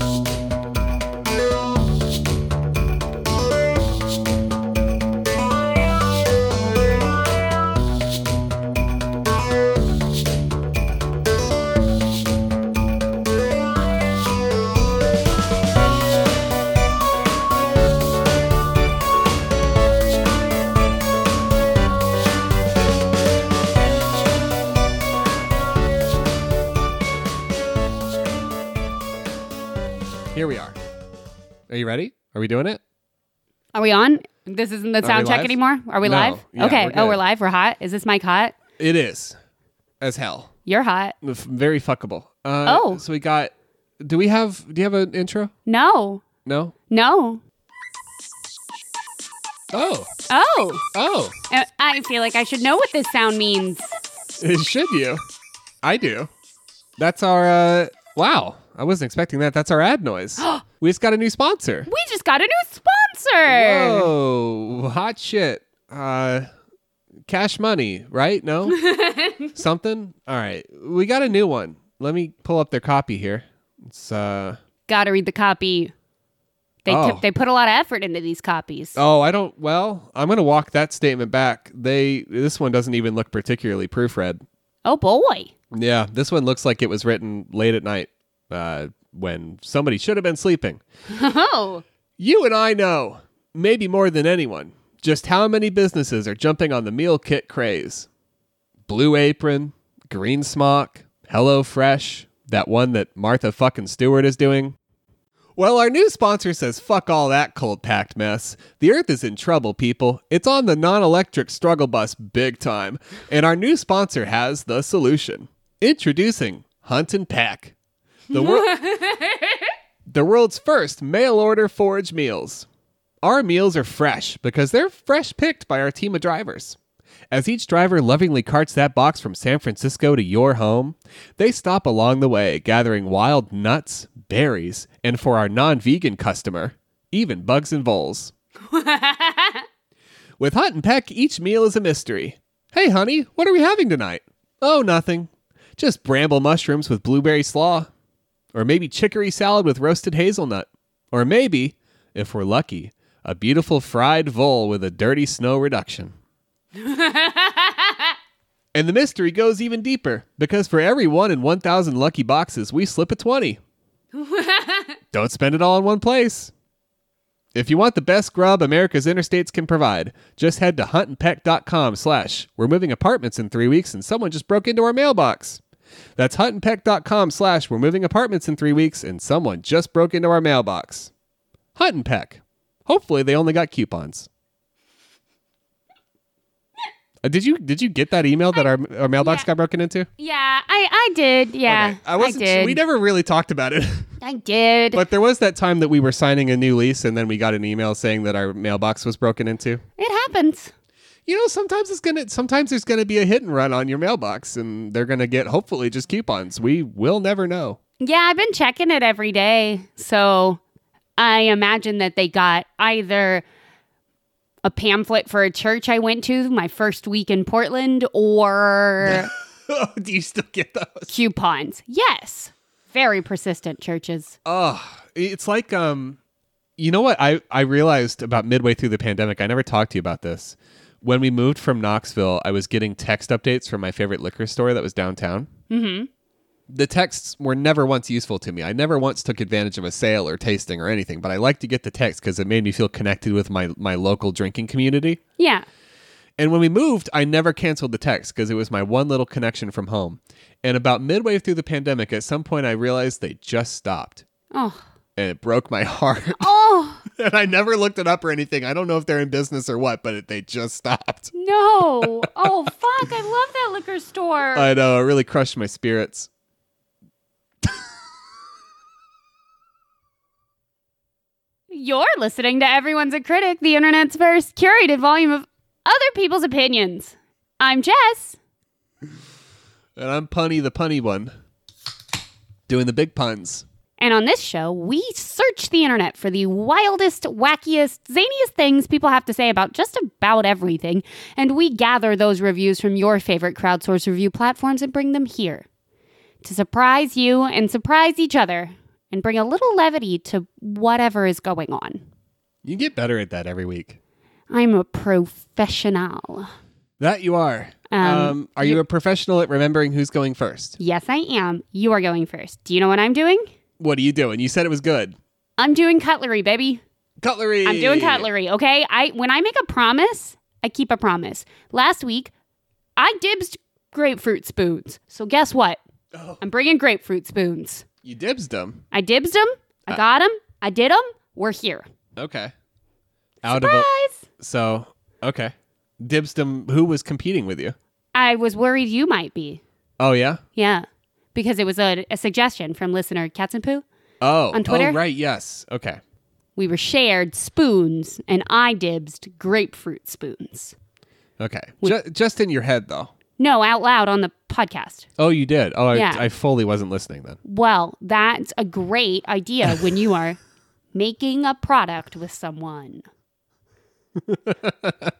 Here you ready? Are we doing it? Are we on? This isn't the sound check live? anymore? Are we No. live? Yeah, okay. we're oh, we're live. We're hot. Is this mic hot? It is. As hell. You're hot. F- Very fuckable. Uh, Oh. So we got. Do we have. Do you have an intro? No. No? No. Oh. Oh. Oh. Uh, I feel like I should know what this sound means. Should you? I do. That's our. uh Wow. I wasn't expecting that. That's our ad noise. we just got a new sponsor. We just got a new sponsor. Whoa. Hot shit. Uh. Cash money, right? No? Something? All right. We got a new one. Let me pull up their copy here. It's uh Gotta read the copy. They, Oh. took they put a lot of effort into these copies. Oh, I don't. Well, I'm gonna walk that statement back. They this one doesn't even look particularly proofread. Oh boy. Yeah, this one looks like it was written late at night, uh, when somebody should have been sleeping. Oh. You and I know, maybe more than anyone, just how many businesses are jumping on the meal kit craze. Blue Apron, Green Smock, Hello Fresh, that one that Martha fucking Stewart is doing. Well, our new sponsor says fuck all that cold packed mess. The earth is in trouble, people. It's on the non electric struggle bus big time. And our new sponsor has the solution. Introducing Hunt and Pack. The, wor- the world's first mail order forage meals. Our meals are fresh because they're fresh picked by our team of drivers. As each driver lovingly carts that box from San Francisco to your home, they stop along the way gathering wild nuts, berries, and for our non vegan customer, even bugs and voles. With Hunt and Peck, each meal is a mystery. Hey, honey, what are we having tonight? Oh, nothing. Just bramble mushrooms with blueberry slaw. Or maybe chicory salad with roasted hazelnut. Or maybe, if we're lucky, a beautiful fried vole with a dirty snow reduction. and the mystery goes even deeper because for every one in 1,000 lucky boxes, we slip a 20. Don't spend it all in one place. If you want the best grub America's interstates can provide, just head to huntandpeck.com slash we're moving apartments in three weeks and someone just broke into our mailbox. That's huntandpeck.com slash we're moving apartments in three weeks and someone just broke into our mailbox. Hunt and Peck. Hopefully they only got coupons. Uh, did you did you get that email that our, our mailbox Yeah. got broken into? Yeah, I I did. Yeah. Okay. I wasn't. did. we never really talked about it, I did. but there was that time that we were signing a new lease, and then we got an email saying that our mailbox was broken into. it happens. You know, sometimes it's gonna. Sometimes there's gonna be a hit and run on your mailbox, and they're gonna get hopefully just coupons. We will never know. Yeah, I've been checking it every day. So I imagine that they got either a pamphlet for a church I went to my first week in Portland or Do you still get those? coupons. Yes. Very persistent churches. Oh, it's like um, you know what I I realized about midway through the pandemic. I never talked to you about this. When we moved from Knoxville, I was getting text updates from my favorite liquor store that was downtown. Mm-hmm. the texts were never once useful to me. I never once took advantage of a sale or tasting or anything, but I like to get the text because it made me feel connected with my, my local drinking community. Yeah. And when we moved, I never canceled the text because it was my one little connection from home. And about midway through the pandemic, at some point, I realized they just stopped. Oh. And it broke my heart. Oh and I never looked it up or anything. I don't know if they're in business or what, but it, they just stopped. no. Oh fuck. I love that liquor store. I know. It really crushed my spirits. You're listening to Everyone's a Critic, the internet's first curated volume of other people's opinions. I'm Jess. And I'm Punny the punny one, doing the big puns. And on this show, we search the internet for the wildest, wackiest, zaniest things people have to say about just about everything. And we gather those reviews from your favorite crowdsource review platforms and bring them here to surprise you and surprise each other and bring a little levity to whatever is going on. You get better at that every week. I'm a professional. That you are. Um, Um, are you a professional at remembering who's going first? Yes, I am. You are going first. Do you know what I'm doing? What are you doing? You said it was good. I'm doing cutlery, baby. Cutlery. I'm doing cutlery, okay? I when I make a promise, I keep a promise. Last week, I dibsed grapefruit spoons. So guess what? Oh. I'm bringing grapefruit spoons. You dibsed them. I dibsed them. Uh. I got them. I did them. We're here. Okay. Out of Surprise! a, so okay. Dibsed them. Who was competing with you? I was worried you might be. Oh yeah. Yeah. Because it was a, a suggestion from listener Cats and Poo. Oh. On Twitter? Oh right. Yes. Okay. We were shared spoons, and I dibsed grapefruit spoons. Okay. Ju- just in your head though. No, out loud on the podcast. Oh, you did. Oh, Yeah. I, I fully wasn't listening then. Well, that's a great idea when you are making a product with someone.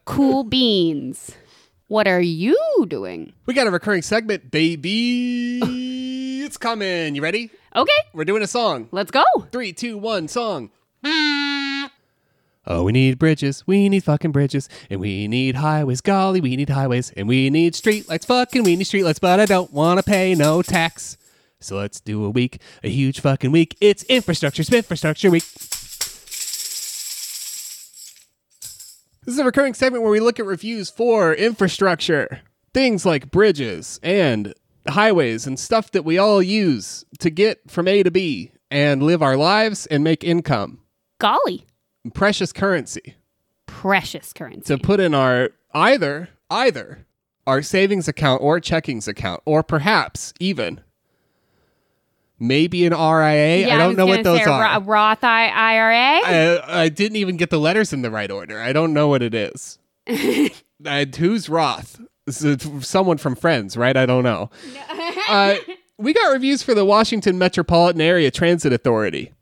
cool beans. What are you doing? We got a recurring segment, baby. it's coming. You ready? Okay, We're doing a song. let's go. Three, two, one, song. Oh, we need bridges. We need fucking bridges. And we need highways. Golly, we need highways. And we need streetlights. Fucking we need streetlights, but I don't want to pay no tax. So let's do a week, a huge fucking week. It's infrastructure, infrastructure week. This is a recurring segment where we look at reviews for infrastructure, things like bridges and highways and stuff that we all use to get from A to B and live our lives and make income. Golly, Precious currency precious currency. to put in our either either our savings account or checkings account or perhaps even maybe an RIA. yeah, I don't was know what those a are. Ro- Roth I- IRA. I, I didn't even get the letters in the right order. I don't know what it is. who's Roth? Someone from Friends, right? I don't know. uh, we got reviews for the Washington Metropolitan Area Transit Authority.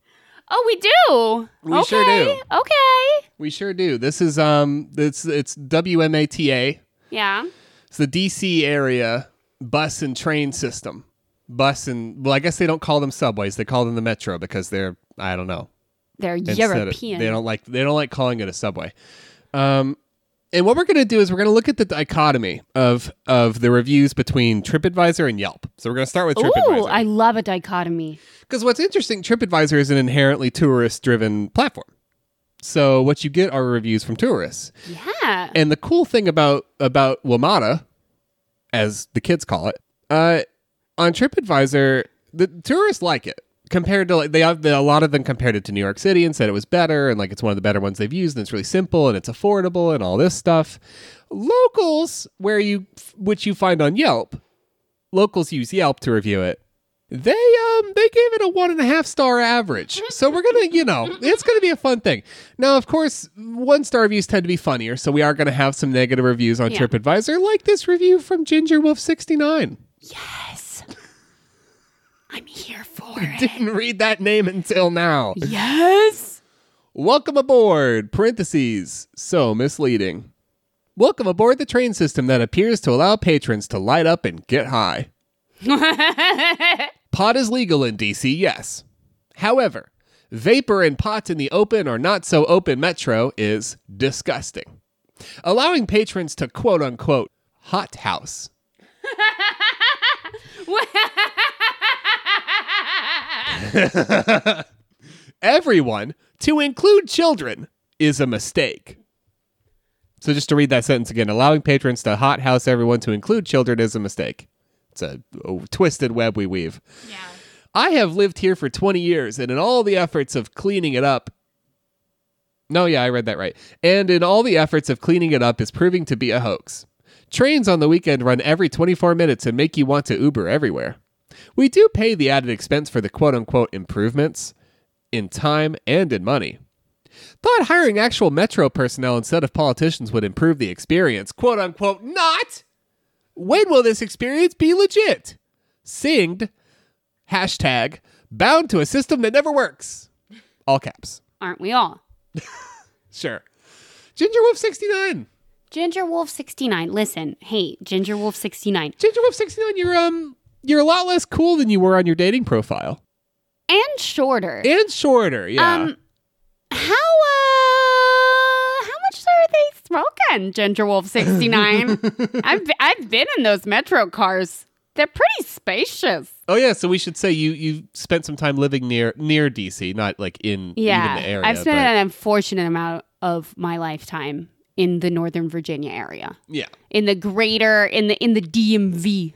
oh, we do. We okay. sure do. Okay. We sure do. This is um, it's it's WMATA. Yeah. It's the DC area bus and train system. Bus and well, I guess they don't call them subways. They call them the metro because they're I don't know. They're instead of- European. they don't like they don't like calling it a subway. Um, and what we're going to do is we're going to look at the dichotomy of of the reviews between TripAdvisor and Yelp. So we're going to start with Ooh, I love a dichotomy. because what's interesting, TripAdvisor is an inherently tourist driven platform. So what you get are reviews from tourists. Yeah. And the cool thing about about WMATA, as the kids call it, uh, on TripAdvisor, the tourists like it compared to like they have a lot of them compared it to New York City and said it was better and like it's one of the better ones they've used and it's really simple and it's affordable and all this stuff. Locals, where you which you find on Yelp, locals use Yelp to review it. They um they gave it a one and a half star average. So we're gonna, you know, it's gonna be a fun thing. Now, of course, one star reviews tend to be funnier, so we are gonna have some negative reviews on Yeah. TripAdvisor, like this review from Ginger Wolf sixty nine. yes. I'm here for it. Didn't read that name until now. yes. Welcome aboard. Parentheses. So misleading. Welcome aboard the train system that appears to allow patrons to light up and get high. Pot is legal in DC, yes. However, vapor and pot in the open or not so open metro is disgusting. Allowing patrons to quote unquote hot house. Everyone, to include children, is a mistake. So just to read that sentence again, allowing patrons to hot house everyone to include children is a mistake. It's a, a twisted web we weave. yeah. I have lived here for 20 years, and in all the efforts of cleaning it up, no, yeah, I read that right. And in all the efforts of cleaning it up is proving to be a hoax. Trains on the weekend run every 24 minutes and make you want to Uber everywhere. We do pay the added expense for the quote unquote improvements in time and in money. Thought hiring actual Metro personnel instead of politicians would improve the experience. Quote unquote, not! When will this experience be legit? Singed, hashtag, bound to a system that never works. All caps. Aren't we all? Sure. Ginger Wolf 69. Ginger Wolf 69. Listen, hey, Ginger Wolf 69. Ginger Wolf 69, you're um you're a lot less cool than you were on your dating profile. and shorter. and shorter. Yeah. Um, how uh, how much are they smoking? Ginger Wolf sixty nine. I've I've been in those metro cars. They're pretty spacious. oh yeah. So we should say you you spent some time living near near DC, not like in Yeah, even the area. I've spent but- an unfortunate amount of my lifetime in the Northern Virginia area, yeah. in the greater in the in the DMV,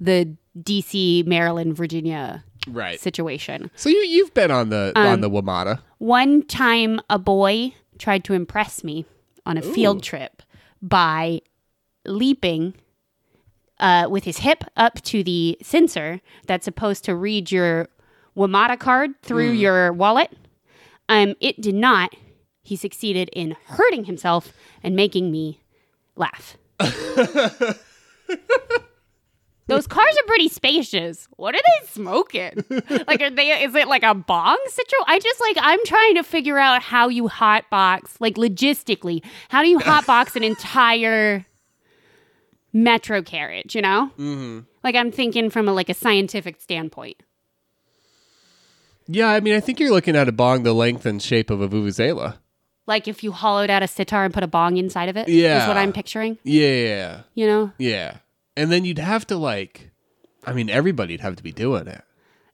the DC, Maryland, Virginia Right. situation. So you you've been on the Um, on the WMATA. One time, a boy tried to impress me on a field trip by leaping uh, with his hip up to the sensor that's supposed to read your WMATA card through your wallet. Um, it did not. He succeeded in hurting himself and making me laugh. Those cars are pretty spacious. What are they smoking? like, are they? Is it like a bong situation? I just like I'm trying to figure out how you hotbox, like logistically, how do you hotbox an entire metro carriage? You know, mm-hmm. like I'm thinking from a like a scientific standpoint. Yeah, I mean, I think you're looking at a bong the length and shape of a vuvuzela. Like if you hollowed out a sitar and put a bong inside of it. Yeah. Is what I'm picturing. Yeah, Yeah, You know, yeah. And then you'd have to like, I mean, everybody'd have to be doing it.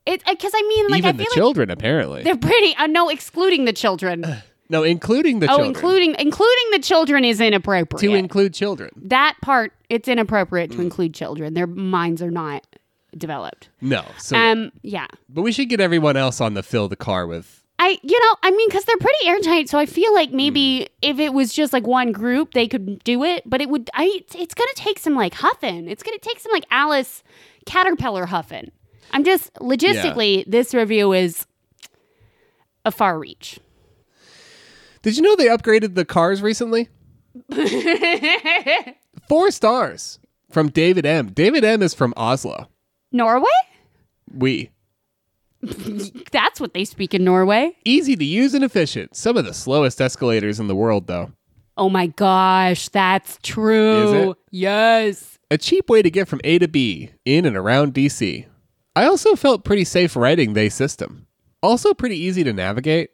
it because I mean, like Even I the feel like children, apparently. they're pretty. Uh, no, excluding the children. No, including the children. oh, children. including including the children is inappropriate. to include children. that part it's inappropriate to Mm. include children their minds are not developed No. So, um yeah but we should get everyone else on the fill the car with. i you know i mean because they're pretty airtight so i feel like Mm. maybe if it was just like one group they could do it but it would i it's, it's gonna take some like huffing it's gonna take some like alice caterpillar huffing i'm just logistically this review is a far reach Did you know they upgraded the cars recently? Four stars from David M. David M. is from Oslo. norway We. that's what they speak in norway Easy to use and efficient. Some of the slowest escalators in the world, though. Oh my gosh, that's true. Is it? Yes. A cheap way to get from A to B in and around DC. I also felt pretty safe riding they system. Also pretty easy to navigate.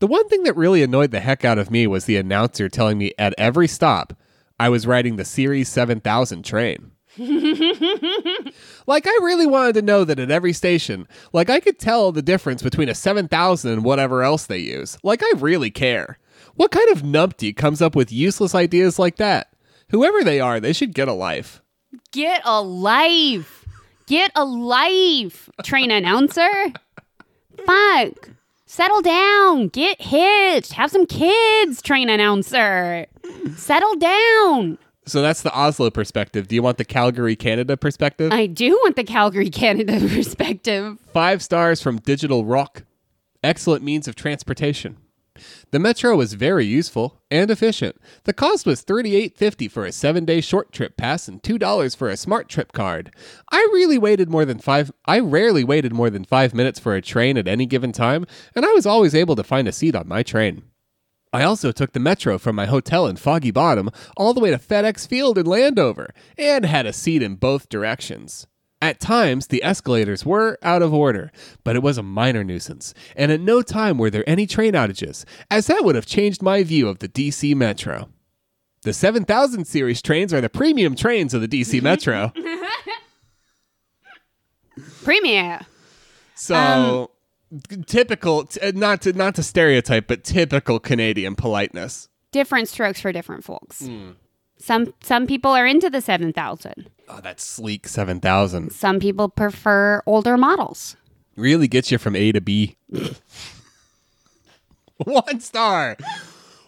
The one thing that really annoyed the heck out of me was the announcer telling me at every stop I was riding the Series 7000 train. like I really wanted to know that at every station, like I could tell the difference between a 7000 and whatever else they use. Like I really care. What kind of numpty comes up with useless ideas like that? Whoever they are, they should get a life. Get a life. Get a life, train announcer. Fuck. Settle down. Get hitched. Have some kids, train announcer. Settle down. So that's the Oslo perspective. Do you want the Calgary, Canada perspective? I do want the Calgary, Canada perspective. Five stars from Digital Rock. Excellent means of transportation. The metro was very useful and efficient. The cost was $38.50 for a seven day short trip pass and $2 for a smart trip card. I really waited more than five I rarely waited more than five minutes for a train at any given time, and I was always able to find a seat on my train. I also took the metro from my hotel in Foggy Bottom all the way to FedEx Field in Landover and had a seat in both directions. At times, the escalators were out of order, but it was a minor nuisance, and at no time were there any train outages, as that would have changed my view of the DC Metro. The 7000 series trains are the premium trains of the DC mm-hmm. Metro. Premier. So, um, typical, t- uh, not to not to stereotype, but typical Canadian politeness. Different strokes for different folks. Hmm. Some some people are into the 7000. Oh, that sleek 7000 Some people prefer older models. really gets you from A to B. One star.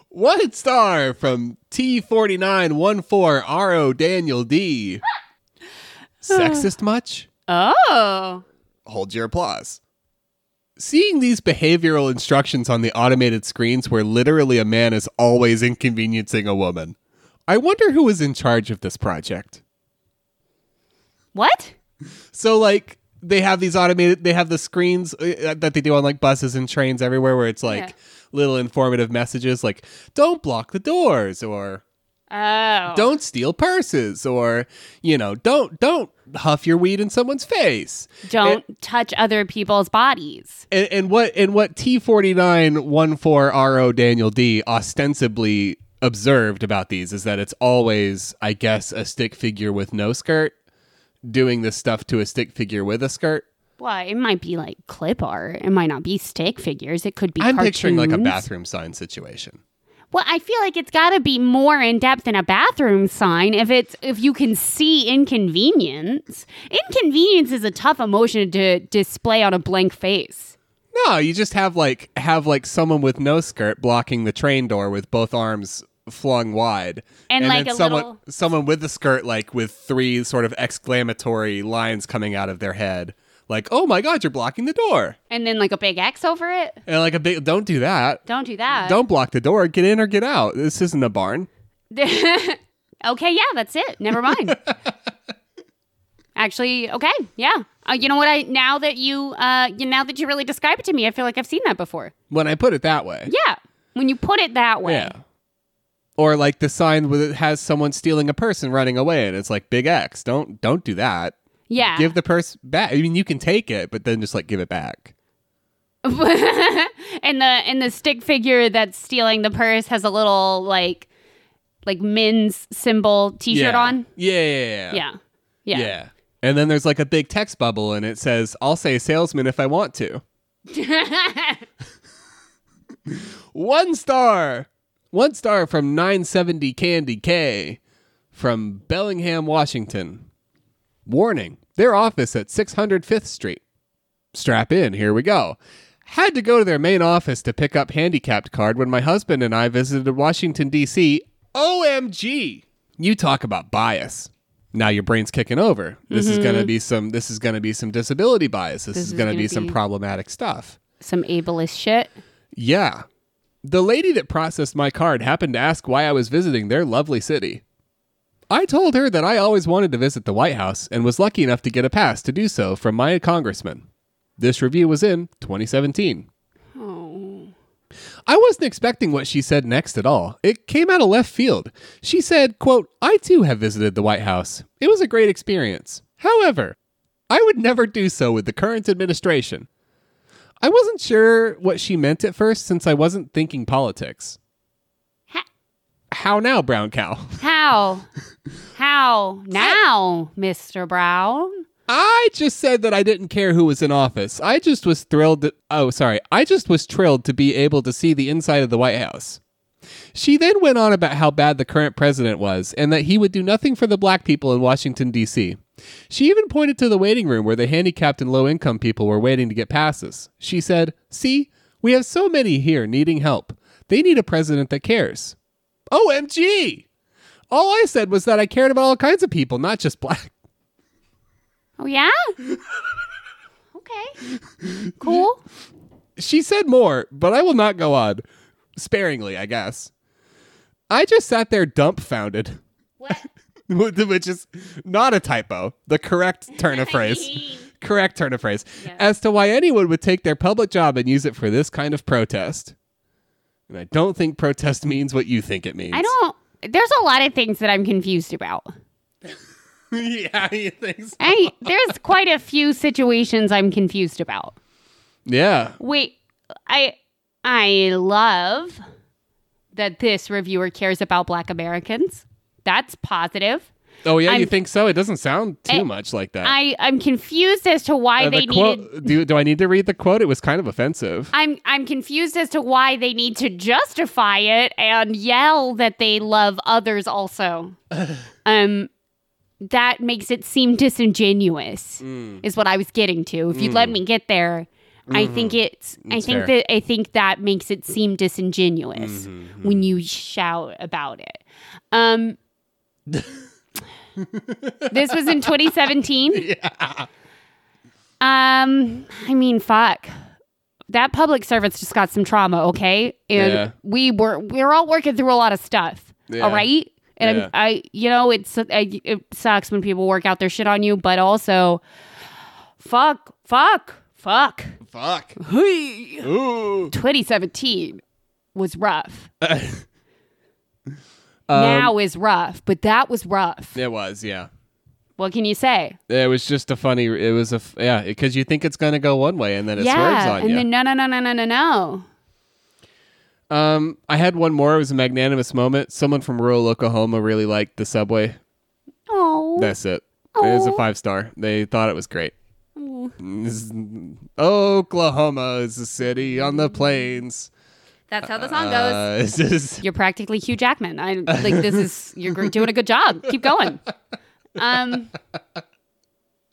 One star from T4914RO Daniel D. Sexist much? Oh. Hold your applause. Seeing these behavioral instructions on the automated screens where literally a man is always inconveniencing a woman. I wonder who was in charge of this project. What? So like they have these automated they have the screens uh, that they do on like buses and trains everywhere where it's like Yeah. little informative messages like don't block the doors or Oh. Don't steal purses or, you know, don't don't huff your weed in someone's face. Don't touch other people's bodies. And, and what and what T forty nine one four RO Daniel D ostensibly observed about these is that it's always, I guess, a stick figure with no skirt doing this stuff to a stick figure with a skirt. Well, it might be like clip art. It might not be stick figures. It could be. I'm picturing like a bathroom sign situation. Well, I feel like it's got to be more in depth than a bathroom sign. If it's if you can see inconvenience, inconvenience is a tough emotion to display on a blank face. No, you just have like have like someone with no skirt blocking the train door with both arms flung wide, And, like, then a someone little- someone with the skirt like with three sort of exclamatory lines coming out of their head, like "Oh my God, you're blocking the door!" And then like a big X over it. And like a big, don't do that. Don't do that. Don't block the door. Get in or get out. This isn't a barn. okay, yeah, that's it. Never mind. Actually, okay, yeah. Uh, you know what? I now that you uh, you now that you really describe it to me, I feel like I've seen that before. When I put it that way, Yeah, when you put it that way. yeah. Or like the sign with it has someone stealing a purse and running away, and it's like big X. Don't don't do that. Yeah. Give the purse back. I mean, you can take it, but then just like give it back. and the and the stick figure that's stealing the purse has a little like like men's symbol T-shirt yeah. on. Yeah, yeah, yeah, Yeah. Yeah. And then there's like a big text bubble, and it says, "I'll say salesman if I want to." One star. One star from 970 Candy K from Bellingham, Washington. Warning their office at 605th Street. Strap in, here we go. Had to go to their main office to pick up handicapped card when my husband and I visited Washington, D.C. OMG! You talk about bias. Now your brain's kicking over. This is gonna mm-hmm. be some this is gonna be some disability bias. This, is, is gonna, gonna be, some problematic stuff. Some ableist shit. Yeah. The lady that processed my card happened to ask why I was visiting their lovely city. I told her that I always wanted to visit the White House and was lucky enough to get a pass to do so from my congressman. This review was in 2017. I wasn't expecting what she said next at all. It came out of left field. She said, quote, I too have visited the White House. It was a great experience. However, I would never do so with the current administration. I wasn't sure what she meant at first since I wasn't thinking politics. Ha- How now, brown cow? How? How now, Mr. Brown? I just said that I didn't care who was in office. I just was thrilled that, oh, sorry. I just was thrilled to be able to see the inside of the White House. She then went on about how bad the current president was and that he would do nothing for the black people in Washington, D.C. She even pointed to the waiting room where the handicapped and low income people were waiting to get passes. She said, See, we have so many here needing help. They need a president that cares. OMG! All I said was that I cared about all kinds of people, not just black. Oh yeah? okay. Cool. She said more, but I will not go on. Sparingly, I guess. I just sat there dumbfounded, What? which is not a typo. The correct turn of phrase. Correct turn of phrase. As to why anyone would take their public job and use it for this kind of protest. And I don't think protest means what you think it means. I don't there's a lot of things that I'm confused about. yeah, you think so? I there's quite a few situations I'm confused about. Yeah. Wait, I I love that this reviewer cares about black Americans. That's positive. Oh, yeah, you I'm- think so? It doesn't sound too I- much like that. I I'm confused as to why Uh, they the quote, needed do, do I need to read the quote? It was kind of offensive. I'm I'm confused as to why they need to justify it and yell that they love others also. um that makes it seem disingenuous Mm. is what I was getting to. If you'd let me get there, I think it's I think Mm-hmm. fair. that I think that makes it seem disingenuous Mm-hmm, when you shout about it. Um This was in 2017. yeah. Um, I mean, fuck. That public servant's just got some trauma, okay? And Yeah. we were we're all working through a lot of stuff, Yeah. all right? And Yeah. I, you know, it's I, it sucks when people work out their shit on you, but also, fuck, fuck, fuck. Fuck. Hey. Ooh. 2017 was rough. Um, now is rough, but that was rough. It was, yeah. What can you say? It was just a funny. It was a yeah, because you think it's gonna go one way and then it swerves yeah, on and you. And then no, no, no, no, no, no, no. Um, I had one more. It was a magnanimous moment. Someone from rural Oklahoma really liked the subway. Oh, That's it. It was a five star. They thought it was great. This Oklahoma is a city on the plains. that's how the song goes. Uh, it's just- You're practically Hugh Jackman. I like this is you're gr- doing a good job. Keep going. Um,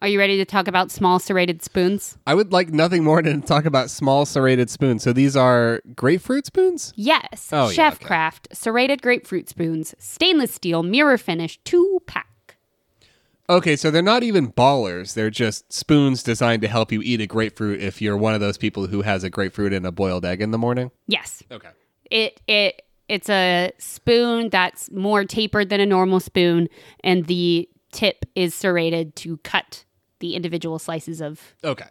are you ready to talk about small serrated spoons? I would like nothing more than to talk about small serrated spoons. So these are grapefruit spoons. Yes, Oh, yeah, Chef okay. Craft serrated grapefruit spoons, stainless steel, mirror finish, two pack. Okay, so they're not even ballers. They're just spoons designed to help you eat a grapefruit if you're one of those people who has a grapefruit and a boiled egg in the morning. Yes, Okay. it it it's a spoon that's more tapered than a normal spoon, and the tip is serrated to cut the individual slices of Okay.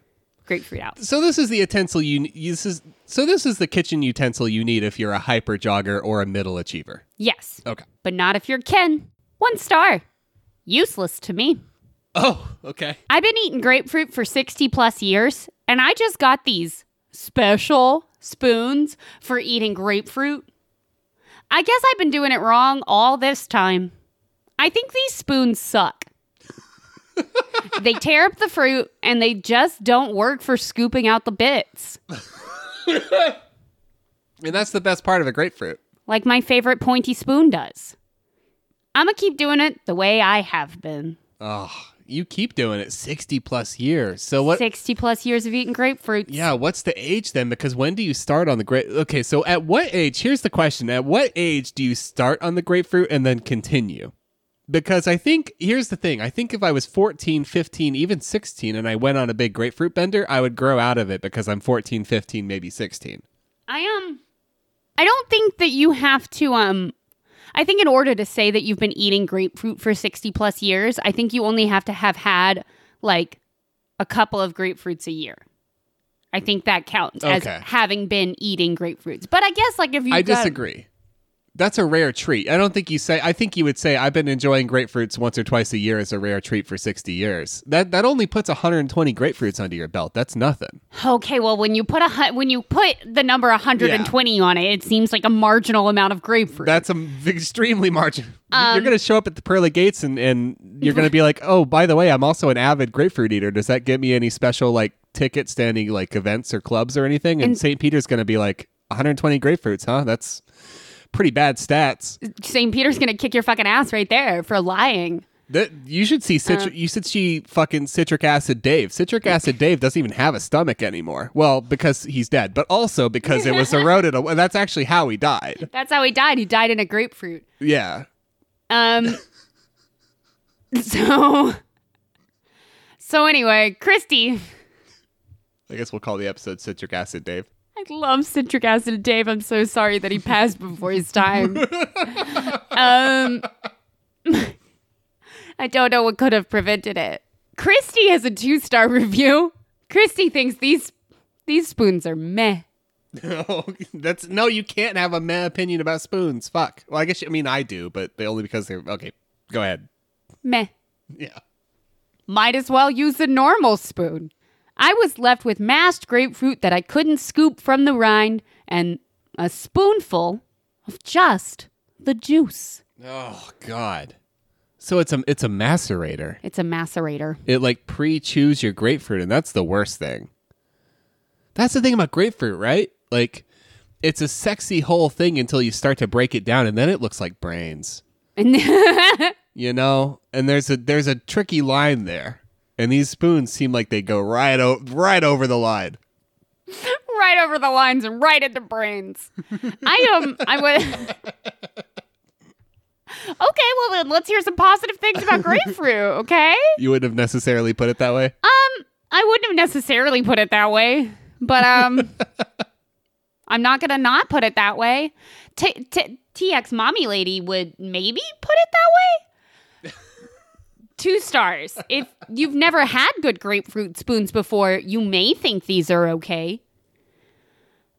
grapefruit out. So this is the utensil you this is so this is the kitchen utensil you need if you're a hyper jogger or a middle achiever. Yes, Okay. but not if you're Ken. One star. Useless to me. Oh, okay. I've been eating grapefruit for 60 plus years, and I just got these special spoons for eating grapefruit. I guess I've been doing it wrong all this time. I think these spoons suck. They tear up the fruit and they just don't work for scooping out the bits. And that's the best part of a grapefruit. Like my favorite pointy spoon does. I'm gonna keep doing it the way I have been. Oh, you keep doing it 60 plus years. So what 60 plus years of eating grapefruit. Yeah, what's the age then? Because when do you start on the grape? Okay, so at what age? Here's the question: At what age do you start on the grapefruit and then continue? Because I think here's the thing: I think if I was 14, 15, even 16, and I went on a big grapefruit bender, I would grow out of it because I'm 14, 15, maybe 16. I um I don't think that you have to um I think in order to say that you've been eating grapefruit for 60 plus years, I think you only have to have had like a couple of grapefruits a year. I think that counts as having been eating grapefruits. But I guess like if you I disagree. That's a rare treat. I don't think you say. I think you would say I've been enjoying grapefruits once or twice a year as a rare treat for 60 years. That that only puts 120 grapefruits under your belt. That's nothing. Okay, well when you put a when you put the number 120 on it, it seems like a marginal amount of grapefruit. That's a extremely marginal. Um, you're going to show up at the pearly gates and, and you're going to be like, oh, by the way, I'm also an avid grapefruit eater. Does that get me any special like ticket standing like events or clubs or anything? And, And- St. Peter's going to be like 120 grapefruits, huh? That's pretty bad stats. St. Peter's going to kick your fucking ass right there for lying. That you should see Uh. citric. you should see fucking citric acid Dave. Citric acid Dave doesn't even have a stomach anymore. Well, because he's dead, but also because it was eroded. away. That's actually how he died. That's how he died. He died in a grapefruit. Yeah. Um. so. So anyway, Christy, I guess we'll call the episode citric acid Dave. I love citric acid, Dave. I'm so sorry that he passed before his time. um. I don't know what could have prevented it. Christy has a two star review. Christy thinks these these spoons are meh. No, that's no. You can't have a meh opinion about spoons. Fuck. Well, I guess I mean I do, but they only because they're okay. Go ahead. Meh. Yeah. Might as well use a normal spoon. I was left with mashed grapefruit that I couldn't scoop from the rind and a spoonful of just the juice. Oh God. So it's a it's a macerator. It's a macerator. It like pre-chews your grapefruit, and that's the worst thing. That's the thing about grapefruit, right? Like, it's a sexy whole thing until you start to break it down, and then it looks like brains. You know, and there's a there's a tricky line there, and these spoons seem like they go right o- right over the line. right over the lines and right at the brains. I um I would Okay, well then let's hear some positive things about grapefruit, okay? You wouldn't have necessarily put it that way. Um, I wouldn't have necessarily put it that way, but um, I'm not gonna not put it that way. T- T- TX Mommy Lady would maybe put it that way. Two stars. If you've never had good grapefruit spoons before, you may think these are okay.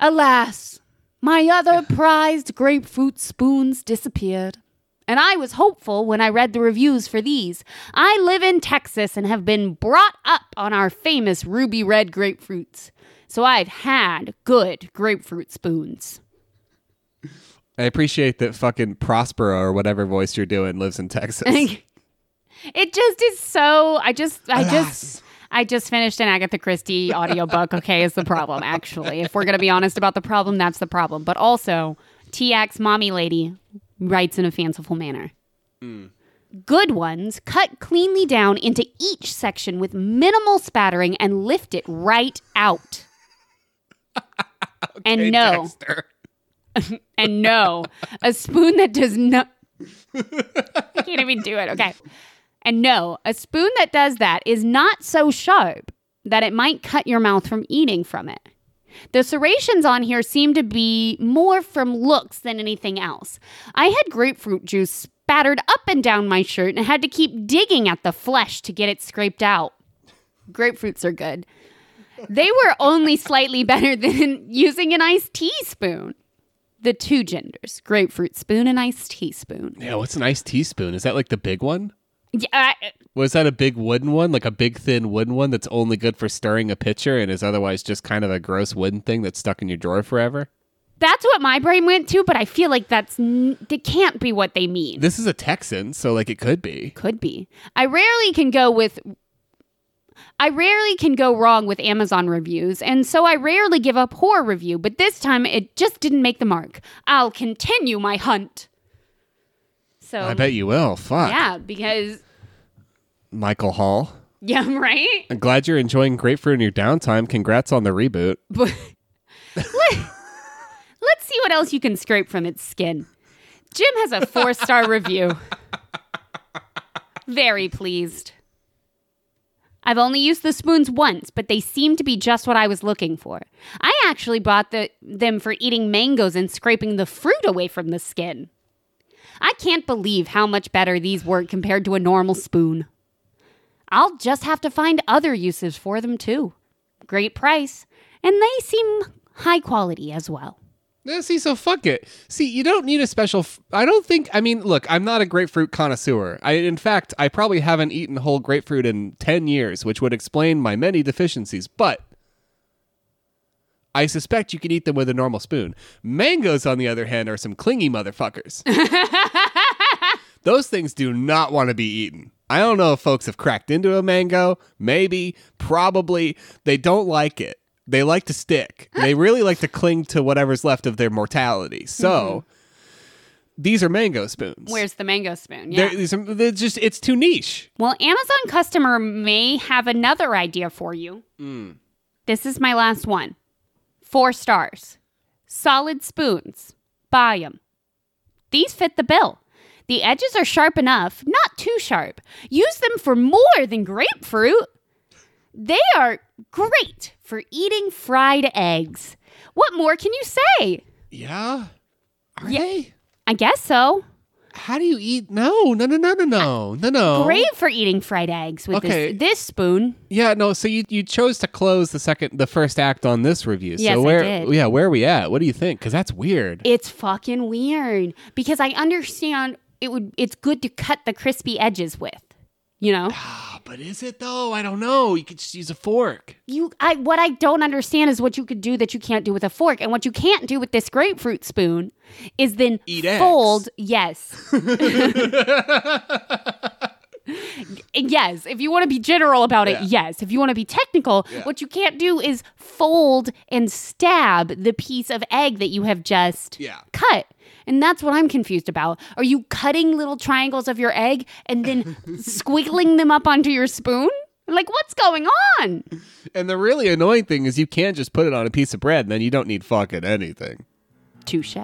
Alas, my other prized grapefruit spoons disappeared, and I was hopeful when I read the reviews for these. I live in Texas and have been brought up on our famous ruby red grapefruits. So I've had good grapefruit spoons. I appreciate that fucking Prospero or whatever voice you're doing lives in Texas. It just is so I just I Alas. just I just finished an Agatha Christie audiobook, okay, is the problem actually. If we're going to be honest about the problem, that's the problem. But also, TX mommy lady writes in a fanciful manner. Mm. Good ones cut cleanly down into each section with minimal spattering and lift it right out. and no, and no, a spoon that does not. I can't even do it. Okay. And no, a spoon that does that is not so sharp that it might cut your mouth from eating from it. The serrations on here seem to be more from looks than anything else. I had grapefruit juice spattered up and down my shirt and had to keep digging at the flesh to get it scraped out. Grapefruits are good. They were only slightly better than using an iced teaspoon. The two genders grapefruit spoon and iced teaspoon. Yeah, what's an iced teaspoon? Is that like the big one? Yeah, I, uh, Was that a big wooden one, like a big thin wooden one that's only good for stirring a pitcher and is otherwise just kind of a gross wooden thing that's stuck in your drawer forever? that's what my brain went to, but I feel like that's n- that can't be what they mean. This is a Texan, so like it could be. Could be. I rarely can go with. I rarely can go wrong with Amazon reviews, and so I rarely give a poor review, but this time it just didn't make the mark. I'll continue my hunt. So, I bet you will. Fuck. yeah, because, Michael Hall. yeah, right? I'm glad you're enjoying grapefruit in your downtime. Congrats on the reboot. But let, let's see what else you can scrape from its skin. Jim has a four star review. Very pleased. I've only used the spoons once, but they seem to be just what I was looking for. I actually bought the, them for eating mangoes and scraping the fruit away from the skin. I can't believe how much better these work compared to a normal spoon. I'll just have to find other uses for them too. Great price, and they seem high quality as well. Yeah, see, so fuck it. See, you don't need a special. F- I don't think. I mean, look, I'm not a grapefruit connoisseur. I, in fact, I probably haven't eaten whole grapefruit in ten years, which would explain my many deficiencies. But I suspect you can eat them with a normal spoon. Mangoes, on the other hand, are some clingy motherfuckers. Those things do not want to be eaten. I don't know if folks have cracked into a mango. Maybe, probably. They don't like it. They like to stick. They really like to cling to whatever's left of their mortality. So mm-hmm. these are mango spoons. Where's the mango spoon? They're, these are, they're just it's too niche. Well, Amazon customer may have another idea for you. Mm. This is my last one. Four stars. Solid spoons. Buy them. These fit the bill. The edges are sharp enough, not too sharp. Use them for more than grapefruit. They are great for eating fried eggs. What more can you say? Yeah. Are Yeah. they? I guess so. How do you eat? No, no, no, no, no, no, no, no. Great for eating fried eggs with Okay. this this spoon. Yeah, no. So you you chose to close the second, the first act on this review. Yes, I so did. Yeah, where are we at? What do you think? Because that's weird. It's fucking weird because I understand it would it's good to cut the crispy edges with. You know? Ah, but is it though? I don't know. You could just use a fork. You I what I don't understand is what you could do that you can't do with a fork. And what you can't do with this grapefruit spoon is then Eat eggs. fold yes. yes, if you want to be general about it, Yeah. yes. If you want to be technical, Yeah. what you can't do is fold and stab the piece of egg that you have just Yeah. cut. And that's what I'm confused about. Are you cutting little triangles of your egg and then squiggling them up onto your spoon? Like, what's going on? And the really annoying thing is you can't just put it on a piece of bread and then you don't need fucking anything. Touche.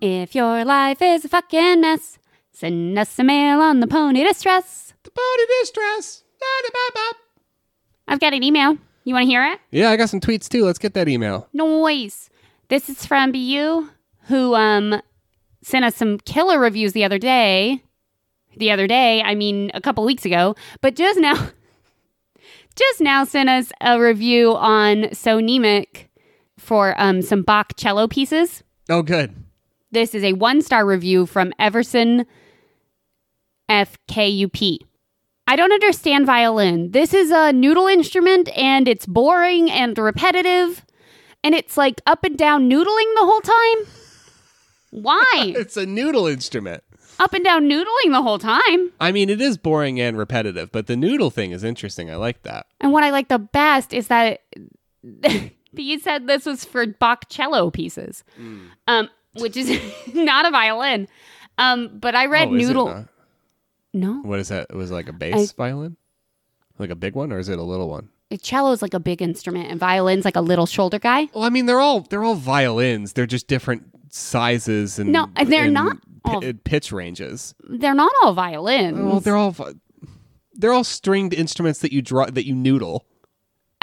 If your life is a fucking mess, send us a mail on the pony distress. The body distress. I've got an email. You want to hear it? Yeah, I got some tweets too. Let's get that email. Noise. This is from BU, who um sent us some killer reviews the other day. the other day. I mean, a couple weeks ago, but just now, just now sent us a review on Sonemic for um, some Bach cello pieces. Oh, good. This is a one star review from Everson FKUP. I don't understand violin. This is a noodle instrument and it's boring and repetitive. And it's like up and down noodling the whole time. Why? It's a noodle instrument. up and down noodling the whole time. I mean, it is boring and repetitive, but the noodle thing is interesting. I like that. And what I like the best is that you said this was for Bach cello pieces, um, which is not a violin. Um, but I read Oh, noodle. No, What is that? Was it like a bass violin? Like a big one, or is it a little one? cello is like a big instrument, and violin's like a little shoulder guy. Well, I mean, they're all they're all violins. They're just different sizes and No, they're and not all- pitch ranges. They're not all violins. Well, they're all they're all stringed instruments that you draw that you noodle.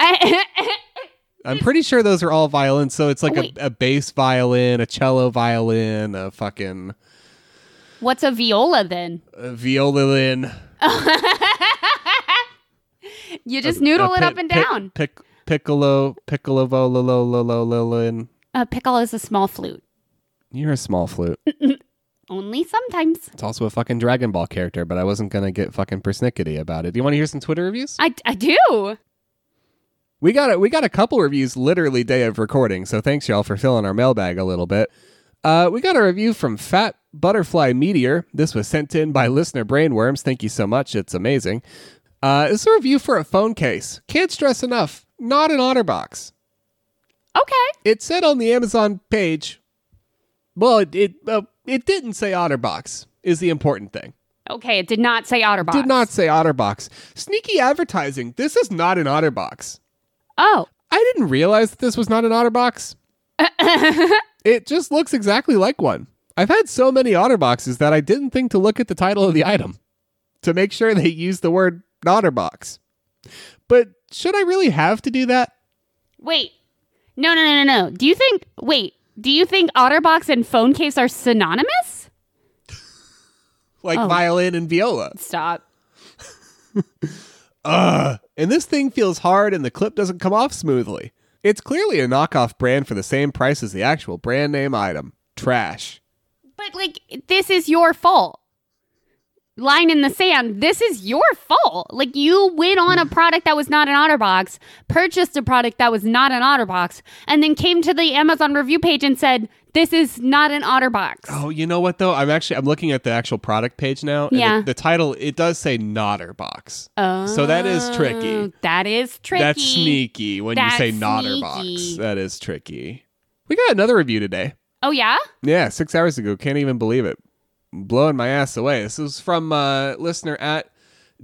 I'm pretty sure those are all violins. So it's like a, a bass violin, a cello violin, a fucking What's a viola then? a violin. You just noodle a it pi- up and pic- down. Pic, piccolo, piccolo, violin. A piccolo is a small flute. You're a small flute. Only sometimes. It's also a fucking Dragon Ball character, but I wasn't gonna get fucking persnickety about it. Do you want to hear some Twitter reviews? I, I do. We got a, we got a couple reviews literally day of recording, so thanks y'all for filling our mailbag a little bit. Uh, we got a review from Fat Butterfly Meteor. This was sent in by listener Brainworms. Thank you so much. It's amazing. Uh, it's a review for a phone case. Can't stress enough. Not an OtterBox. Okay. It said on the Amazon page. Well, it it, uh, it didn't say OtterBox. Is the important thing. Okay. It did not say OtterBox. It did not say OtterBox. Sneaky advertising. This is not an OtterBox. Oh. I didn't realize that this was not an OtterBox. it just looks exactly like one. I've had so many OtterBoxes that I didn't think to look at the title of the item to make sure they use the word OtterBox. But should I really have to do that? Wait. No, no, no, no, no. Do you think, wait, do you think OtterBox and phone case are synonymous? Like Oh. violin and viola. Stop. Ugh. And this thing feels hard and the clip doesn't come off smoothly. It's clearly a knockoff brand for the same price as the actual brand name item. Trash. But, like, this is your fault. Line in the sand, this is your fault. Like, you went on a mm. product that was not an OtterBox, purchased a product that was not an OtterBox, and then came to the Amazon review page and said, this is not an OtterBox. Oh, you know what though? I'm actually I'm looking at the actual product page now. and Yeah. The, the title it does say Notterbox. Oh. So that is oh, tricky. Oh, That is tricky. That's sneaky when you say That's Notterbox. That is tricky. We got another review today. Oh, yeah? Yeah, six hours ago. Can't even believe it. Blowing my ass away. This is from uh, listener at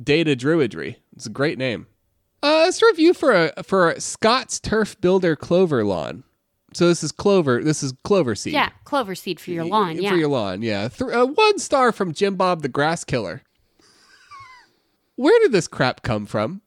Data Druidry. It's a great name. Uh, it's a review for a for a Scott's Turf Builder Clover Lawn. So this is clover. This is clover seed. Yeah, clover seed for your lawn. Yeah. For your lawn, yeah. Th- uh, one star from Jim Bob the Grass Killer. Where did this crap come from?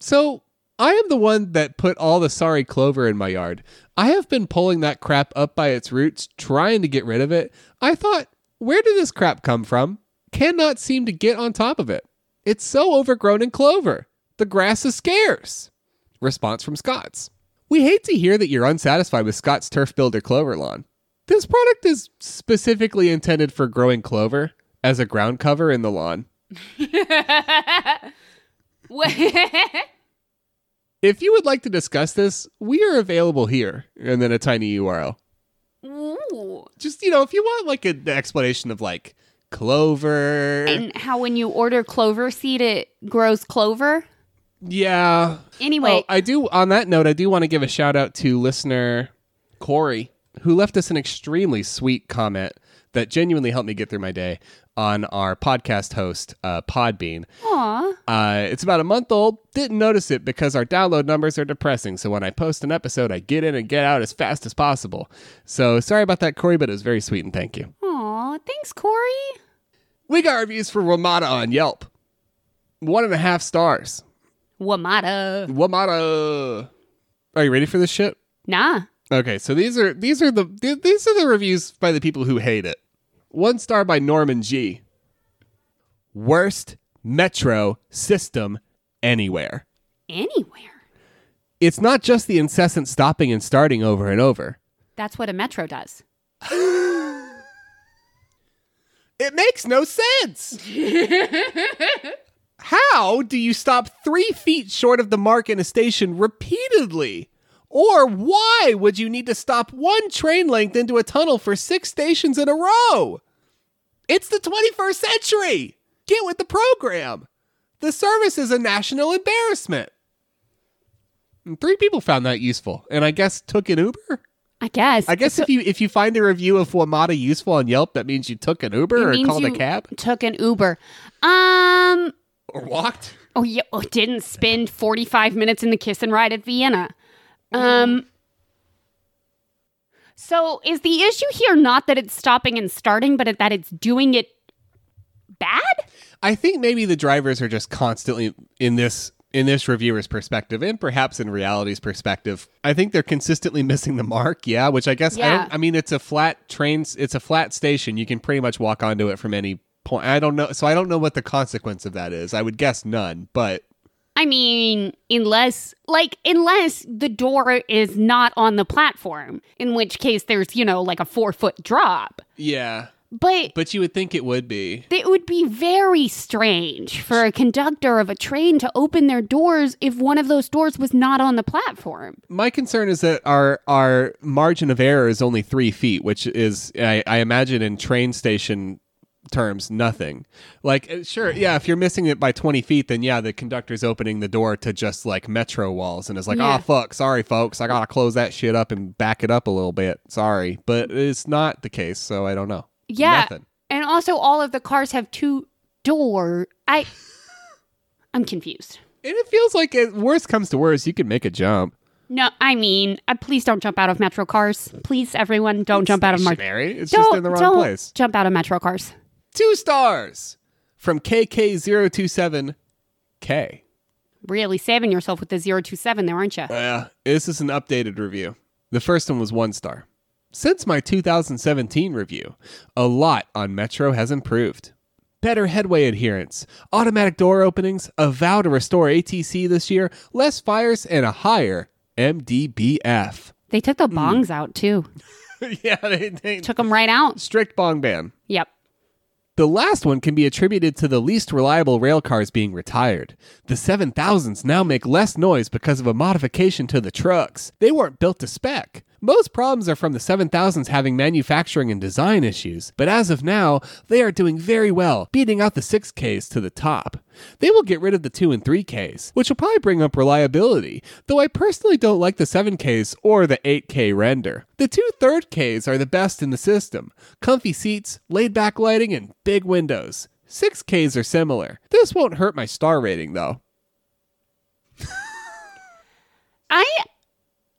So, I am the one that put all the sorry clover in my yard. I have been pulling that crap up by its roots, trying to get rid of it. I thought, where did this crap come from? Cannot seem to get on top of it. It's so overgrown in clover. The grass is scarce. Response from Scott's. We hate to hear that you're unsatisfied with Scott's Turf Builder Clover Lawn. This product is specifically intended for growing clover as a ground cover in the lawn. If you would like to discuss this, we are available here, and then a tiny URL. Ooh. Just, you know, if you want like an explanation of like clover. And how when you order clover seed, it grows clover. yeah. Anyway, Oh, I do, on that note, I do want to give a shout out to listener Corey, who left us an extremely sweet comment that genuinely helped me get through my day on our podcast host, uh, Podbean. aw, Uh, it's about a month old. Didn't notice it because our download numbers are depressing. So when I post an episode, I get in and get out as fast as possible. So sorry about that, Corey, but it was very sweet and thank you. aw, thanks, Corey. We got reviews for WMATA on Yelp. One and a half stars. WMATA. WMATA. Are you ready for this shit? Nah. Okay, so these are these are the these are the reviews by the people who hate it. One star by Norman G. worst metro system anywhere. Anywhere. It's not just the incessant stopping and starting over and over. That's what a metro does. It makes no sense. How do you stop three feet short of the mark in a station repeatedly? Or why would you need to stop one train length into a tunnel for six stations in a row? It's the 21st century. Get with the program. The service is a national embarrassment. And three people found that useful, and I guess took an Uber. I guess. I guess if you if you find a review of WMATA useful on Yelp, that means you took an Uber or called a cab Took an Uber. Um. or walked. Oh yeah. Oh, didn't spend forty five minutes in the kiss and ride at Vienna. Um. So is the issue here not that it's stopping and starting, but that it's doing it bad? I think maybe the drivers are just constantly in this in this reviewer's perspective and perhaps in reality's perspective. I think they're consistently missing the mark. Yeah, which I guess I Yeah. don't I mean it's a flat train it's a flat station. You can pretty much walk onto it from any point. I don't know so I don't know what the consequence of that is. I would guess none, but I mean, unless like unless the door is not on the platform, in which case there's you know like a four foot drop. yeah. But But you would think it would be. it would be very strange for a conductor of a train to open their doors if one of those doors was not on the platform. My concern is that our our margin of error is only three feet, which is I, I imagine in train station terms nothing. Like uh, sure, yeah, if you're missing it by twenty feet, then yeah, the conductor's opening the door to just like metro walls and it's like, Yeah. oh fuck, sorry folks, I gotta close that shit up and back it up a little bit. Sorry, but it's not the case, so I don't know. Yeah. Nothing. And also all of the cars have two door. I I'm confused. And it feels like it, worst comes to worst, you could make a jump. No, I mean, uh, please don't jump out of metro cars. Please, everyone, don't jump out of mar- Stationary. It's just in the wrong don't place. Jump out of metro cars. Two stars from KK027K. Really saving yourself with the 027 there, aren't you? Yeah, this is an updated review. The first one was one star. Since my 2017 review, a lot on Metro has improved. Better headway adherence, automatic door openings, a vow to restore ATC this year, less fires, and a higher MDBF. They took Hmm. the bongs out too. yeah, they, they Took them right out. strict bong ban. Yep. The last one can be attributed to the least reliable rail cars being retired. The 7000s now make less noise because of a modification to the trucks. They weren't built to spec. Most problems are from the 7000s having manufacturing and design issues, but as of now, they are doing very well, beating out the 6Ks to the top. They will get rid of the 2 and 3Ks, which will probably bring up reliability, though I personally don't like the 7Ks or the 8K render. The two third Ks are the best in the system. Comfy seats, laid back lighting, and big windows. 6Ks are similar. This won't hurt my star rating though. I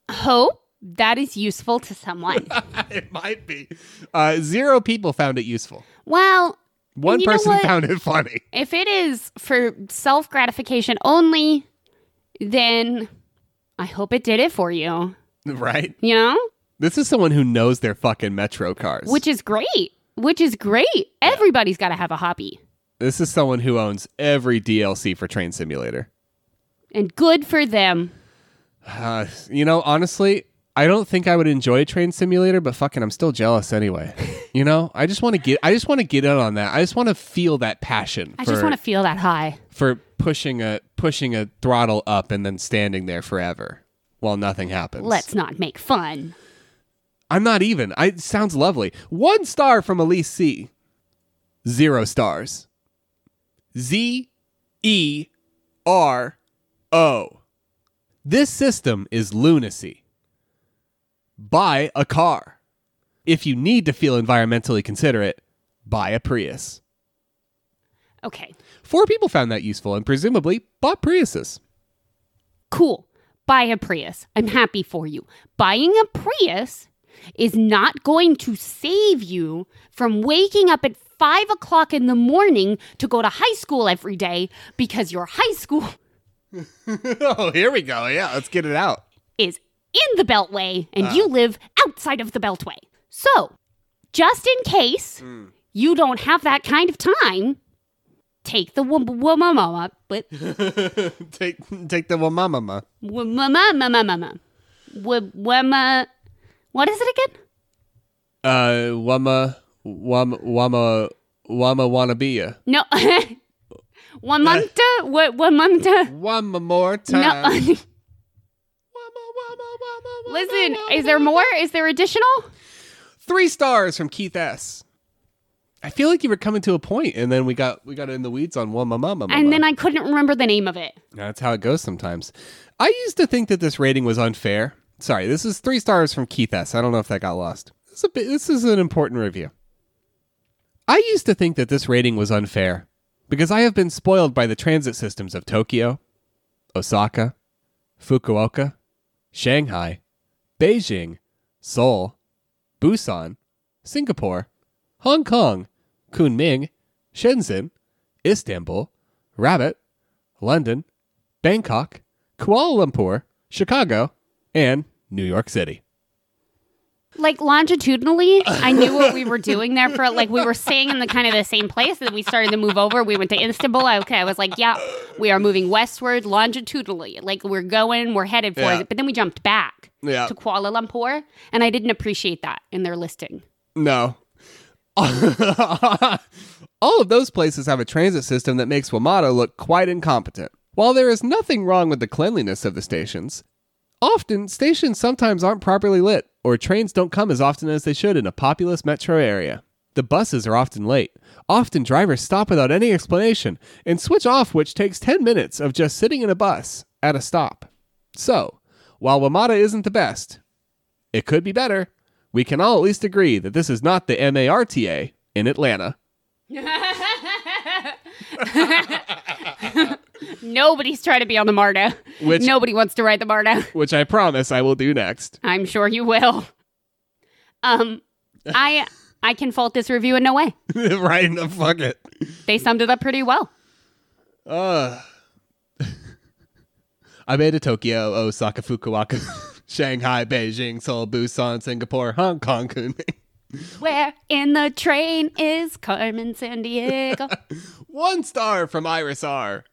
hope that is useful to someone. it might be. Uh, zero people found it useful. well, One And you know person found it funny. if it is for self gratification only, then I hope it did it for you. Right? You know? This is someone who knows their fucking Metro cars. Which is great. Which is great. Everybody's got to have a hobby. this is someone who owns every DLC for Train Simulator. And good for them. Uh, you know, honestly, I don't think I would enjoy Train Simulator, but fucking, I'm still jealous anyway. you know, I just want to get, I just want to get in on that. I just want to feel that passion. I for, just want to feel that high. for pushing a pushing a throttle up and then standing there forever while nothing happens. Let's not make fun. I'm not even. I it sounds lovely. One star from Elise C. Zero stars. Z E R O. This system is lunacy. Buy a car. If you need to feel environmentally considerate, buy a Prius. Okay. Four people found that useful and presumably bought Priuses. Cool. Buy a Prius. I'm happy for you. Buying a Prius is not going to save you from waking up at five o'clock in the morning to go to high school every day because your high school oh, here we go. Yeah, let's get it out. is in the Beltway and you live outside of the Beltway. So, just in case you don't have that kind of time, take the wamama, but take take the wamama. wamama, wama. What is it again? Uh, wama wama wama wama wannabe. No, wamanta. What wamanta? One more time. No. Wama, wama, wama, wama, Listen, is there more? Is there additional? Three stars from Keith S. I feel like you were coming to a point, and then we got we got in the weeds on one mama. mama. And then I couldn't remember the name of it. That's how it goes sometimes. I used to think that this rating was unfair. Sorry, this is three stars from Keith S. I don't know if that got lost. This is, a bit, this is an important review. I used to think that this rating was unfair because I have been spoiled by the transit systems of Tokyo, Osaka, Fukuoka, Shanghai, Beijing, Seoul, Busan, Singapore, Hong Kong, Kunming, Shenzhen, Istanbul, Rabat, London, Bangkok, Kuala Lumpur, Chicago, and New York City. Like longitudinally, I knew what we were doing there for like we were staying in the kind of the same place and then we started to move over. We went to Istanbul. I, okay, I was like, yeah, we are moving westward longitudinally. Like we're going, we're headed for Yeah. it. But then we jumped back Yeah. to Kuala Lumpur and I didn't appreciate that in their listing. No. All of those places have a transit system that makes WMATA look quite incompetent. While there is nothing wrong with the cleanliness of the stations, often stations sometimes aren't properly lit, or trains don't come as often as they should in a populous metro area. The buses are often late. Often drivers stop without any explanation and switch off, which takes 10 minutes of just sitting in a bus at a stop. So, while WMATA isn't the best, it could be better. We can all at least agree that this is not the MARTA in Atlanta. Nobody's trying to be on the MARTA. Which- Nobody wants to ride the MARTA. which I promise I will do next. I'm sure you will. Um, I I can fault this review in no way. right in the fuck it. They summed it up pretty well. Uh, I made it Tokyo, Osaka, Fukuoka, Shanghai, Beijing, Seoul, Busan, Singapore, Hong Kong, Kunming. Where in the train is Carmen Sandiego? One star from Iris R.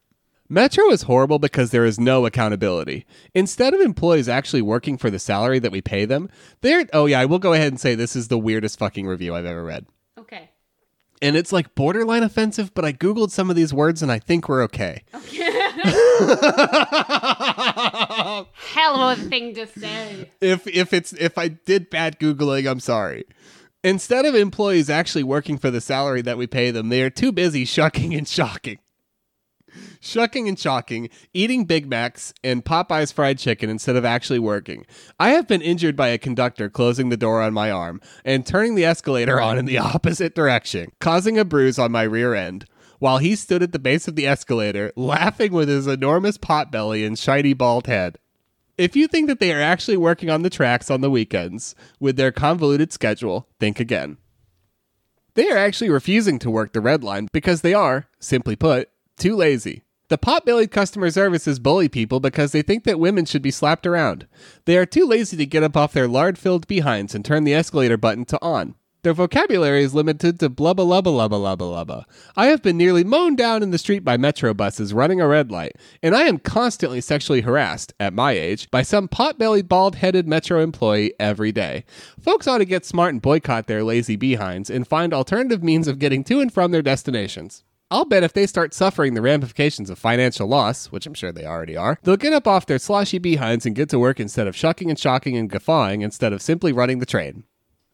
Metro is horrible because there is no accountability. Instead of employees actually working for the salary that we pay them, they're. Oh, yeah, I will go ahead and say this is the weirdest fucking review I've ever read. okay. And it's like borderline offensive, but I Googled some of these words and I think we're okay. Hell of a thing to say. if if it's if I did bad googling, I'm sorry. Instead of employees actually working for the salary that we pay them, they are too busy shucking and shocking. Shucking and shocking, eating Big Macs and Popeye's fried chicken instead of actually working. I have been injured by a conductor closing the door on my arm and turning the escalator on in the opposite direction, causing a bruise on my rear end, while he stood at the base of the escalator, laughing with his enormous pot belly and shiny bald head. If you think that they are actually working on the tracks on the weekends with their convoluted schedule, think again. They are actually refusing to work the red line because they are, simply put, too lazy. The pot-bellied customer services bully people because they think that women should be slapped around. They are too lazy to get up off their lard-filled behinds and turn the escalator button to on. Their vocabulary is limited to blubba lubba lubba lubba lubba. I have been nearly mown down in the street by metro buses running a red light, and I am constantly sexually harassed, at my age, by some pot-bellied, bald-headed metro employee every day. Folks ought to get smart and boycott their lazy behinds and find alternative means of getting to and from their destinations. I'll bet if they start suffering the ramifications of financial loss, which I'm sure they already are, they'll get up off their sloshy behinds and get to work instead of shucking and shocking and guffawing instead of simply running the train.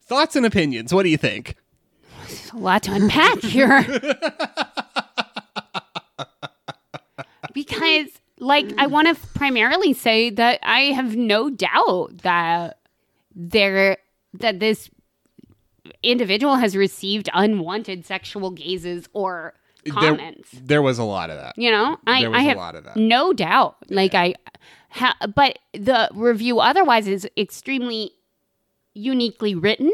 Thoughts and opinions, what do you think? A lot to unpack here. because, like, I want to primarily say that I have no doubt that there that this individual has received unwanted sexual gazes or comments. There, there was a lot of that. You know, I, There was I a have lot of that. no doubt. Like I, ha, but the review otherwise is extremely uniquely written,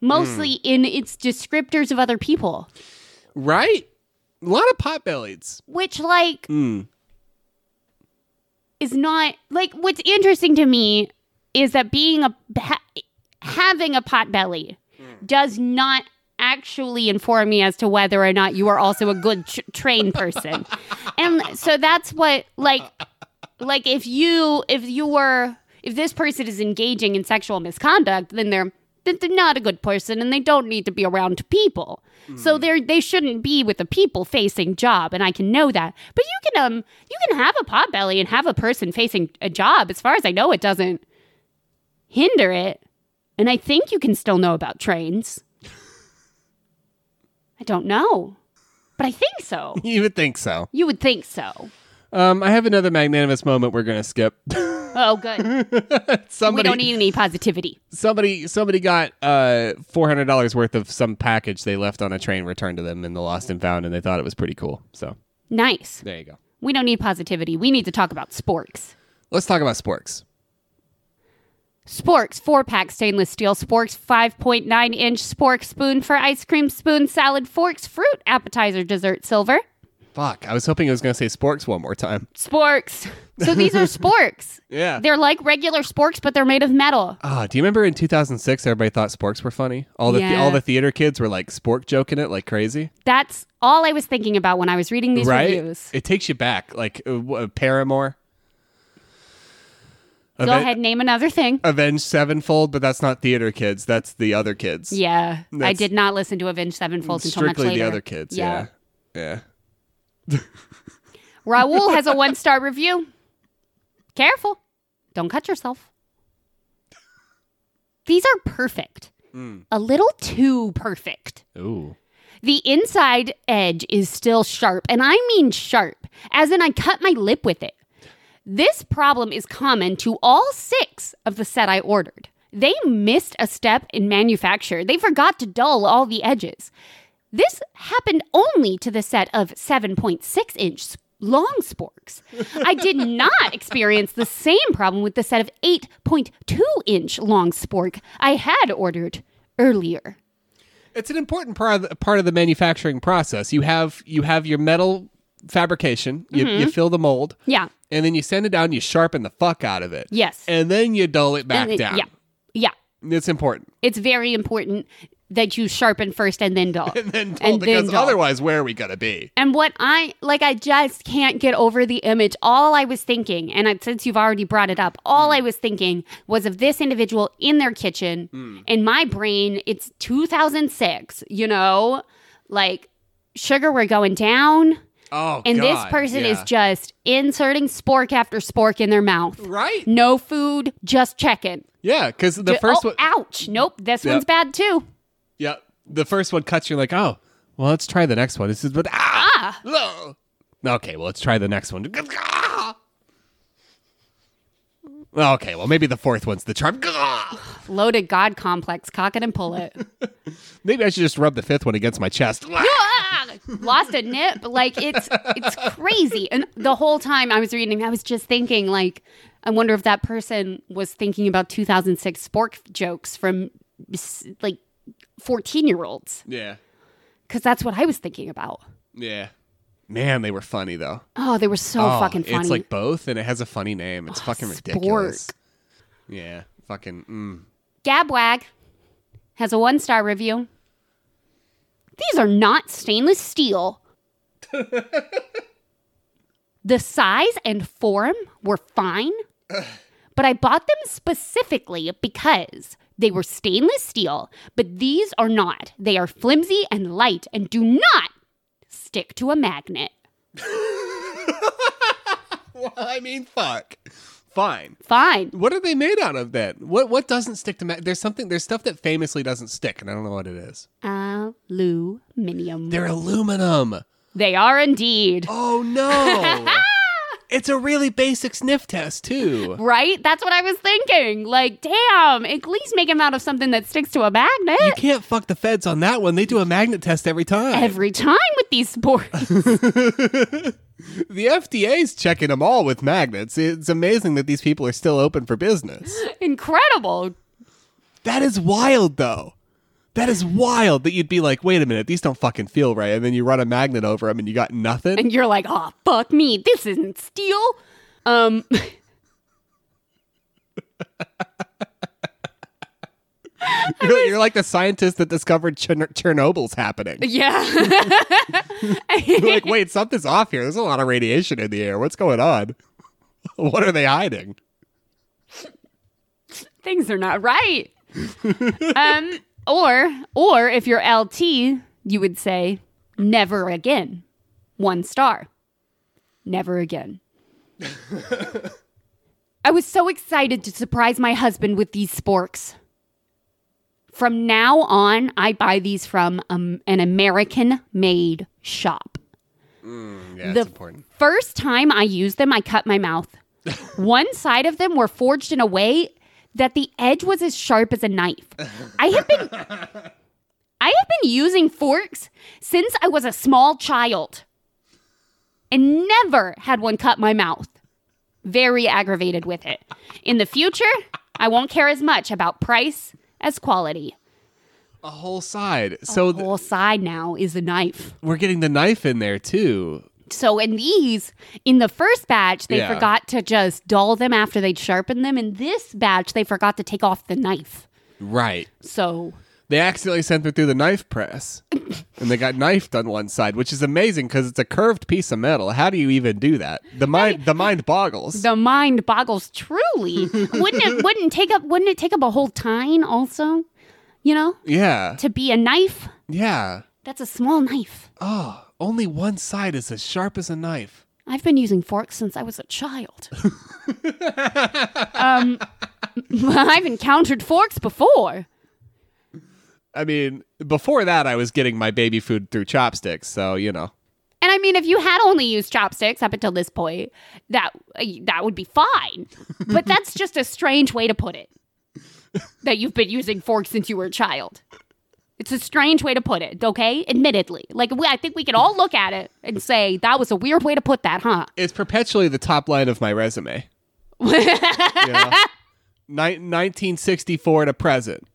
mostly Hmm. in its descriptors of other people, Right? A lot of potbellies. which like Mm. is not like what's interesting to me is that being a ha, having a pot belly Hmm. does not actually inform me as to whether or not you are also a good tr- train person. and so that's what like like if you if you were if this person is engaging in sexual misconduct, then they're then they're not a good person and they don't need to be around people. So they're they shouldn't be with a people facing job, and I can know that. But you can um you can have a pot belly and have a person facing a job. As far as I know, it doesn't hinder it. And I think you can still know about trains. I don't know. But I think so. You would think so. You would think so. Um, I have another magnanimous moment we're gonna skip. Oh, good. somebody, we don't need any positivity. somebody, somebody got uh four hundred dollars worth of some package they left on a train returned to them in the lost and found, and they thought it was pretty cool. So Nice. there you go. We don't need positivity. We need to talk about sporks. Let's talk about sporks. Sporks, four pack stainless steel sporks, 5.9 inch spork spoon for ice cream, spoon, salad, forks, fruit, appetizer, dessert, silver. Fuck, I was hoping I was gonna say sporks one more time. Sporks. So these are sporks. Yeah. They're like regular sporks, but they're made of metal. Ah, do you remember in 2006 everybody thought sporks were funny? All the Yeah. all the theater kids were like spork joking it like crazy, That's all I was thinking about when I was reading these right? reviews. It takes you back, like uh, Paramore. Go Aven- ahead, name another thing. Avenged Sevenfold, but that's not theater kids. That's the other kids. Yeah, I did not listen to Avenged Sevenfold until much Strictly later. the other kids. Yeah. Yeah. Raul has a one star review. Careful. Don't cut yourself. These are perfect. Hmm. A little too perfect. Ooh. The inside edge is still sharp, and I mean sharp, as in I cut my lip with it. This problem is common to all six of the set I ordered. They missed a step in manufacture. They forgot to dull all the edges. This happened only to the set of 7.6 inch long sporks. I did not experience the same problem with the set of 8.2 inch long spork I had ordered earlier. It's an important part of the, part of the manufacturing process. You have you have your metal fabrication. You, Mm-hmm. you fill the mold, Yeah. and then you send it down. You sharpen the fuck out of it. Yes. And then you dull it back down. Yeah. Yeah. It's important. It's very important that you sharpen first and then dull. And then dull, And then because dull. otherwise, where are we gonna be? And what I like, I just can't get over the image. All I was thinking, and I, since you've already brought it up, all I was thinking was of this individual in their kitchen. In my brain, it's 2006, you know, like sugar, we're going down. Oh, And this God, person is just inserting spork after spork in their mouth. right. No food, just checking. Yeah, because the first oh, one. ouch. Nope, this Yep. one's bad too. Yeah, the first one cuts. You're like, oh, well, let's try the next one. This is but ah. Ugh. Okay, well, let's try the next one. Ah. Okay, well, maybe the fourth one's the charm. Ah. Loaded God complex, cock it and pull it. Maybe I should just rub the fifth one against my chest. Ah! Lost a nip. Like it's it's crazy. And the whole time I was reading, I was just thinking, like, I wonder if that person was thinking about 2006 spork jokes from like 14 year olds, Yeah, because that's what I was thinking about. yeah. Man, they were funny though. Oh, they were so Oh, fucking funny. It's like both, and it has a funny name. It's fucking ridiculous. Yeah, fucking. Mm. Gabwag has a one star review. These are not stainless steel. the size and form were fine, but I bought them specifically because they were stainless steel, but these are not. They are flimsy and light and do not stick to a magnet. Well, I mean, fuck. Fine. Fine. What are they made out of then? What what doesn't stick to? Ma- there's something. There's stuff that famously doesn't stick, and I don't know what it is. Aluminium. They're aluminum. They are indeed. Oh no! it's a really basic sniff test too. Right? That's what I was thinking. Like, damn, at least make them out of something that sticks to a magnet. You can't fuck the feds on that one. They do a magnet test every time. Every time with these sporks. the FDA's checking them all with magnets. It's amazing that these people are still open for business. Incredible. That is wild, though. That is wild that you'd be like, wait a minute, these don't fucking feel right. And then you run a magnet over them and you got nothing. And you're like, oh, fuck me. This isn't steel. Um, You're, you're like the scientist that discovered Chern- Chernobyl's happening. Yeah. You're like, wait, something's off here. There's a lot of radiation in the air. What's going on? What are they hiding? Things are not right. um, or or if you're LT, you would say never again. One star. Never again. I was so excited to surprise my husband with these sporks. From now on, I buy these from um, an American made shop. Yeah, The important. First time I used them, I cut my mouth. One side of them were forged in a way that the edge was as sharp as a knife. I have been I have been using forks since I was a small child. And never had one cut my mouth. Very aggravated with it. In the future, I won't care as much about price as quality. A whole side. So The whole side now is a knife. we're getting the knife in there too. So in these, in the first batch, they Yeah. forgot to just dull them after they'd sharpened them. In this batch, they forgot to take off the knife. Right. So They accidentally sent it through the knife press, and they got knifed on one side, which is amazing because it's a curved piece of metal. How do you even do that? The mind, the mind boggles. the mind boggles truly. wouldn't it wouldn't take up wouldn't it take up a whole tine also? You know? Yeah, To be a knife? yeah. That's a small knife. Oh, only one side is as sharp as a knife. I've been using forks since I was a child. um, I've encountered forks before. I mean, before that, I was getting my baby food through chopsticks, so you know. And I mean, if you had only used chopsticks up until this point, that that would be fine. But that's just a strange way to put it. That you've been using forks since you were a child. It's a strange way to put it, okay? Admittedly, like we, I think we can all look at it and say that was a weird way to put that, huh? It's perpetually the top line of my resume. Ni- 1964 to present.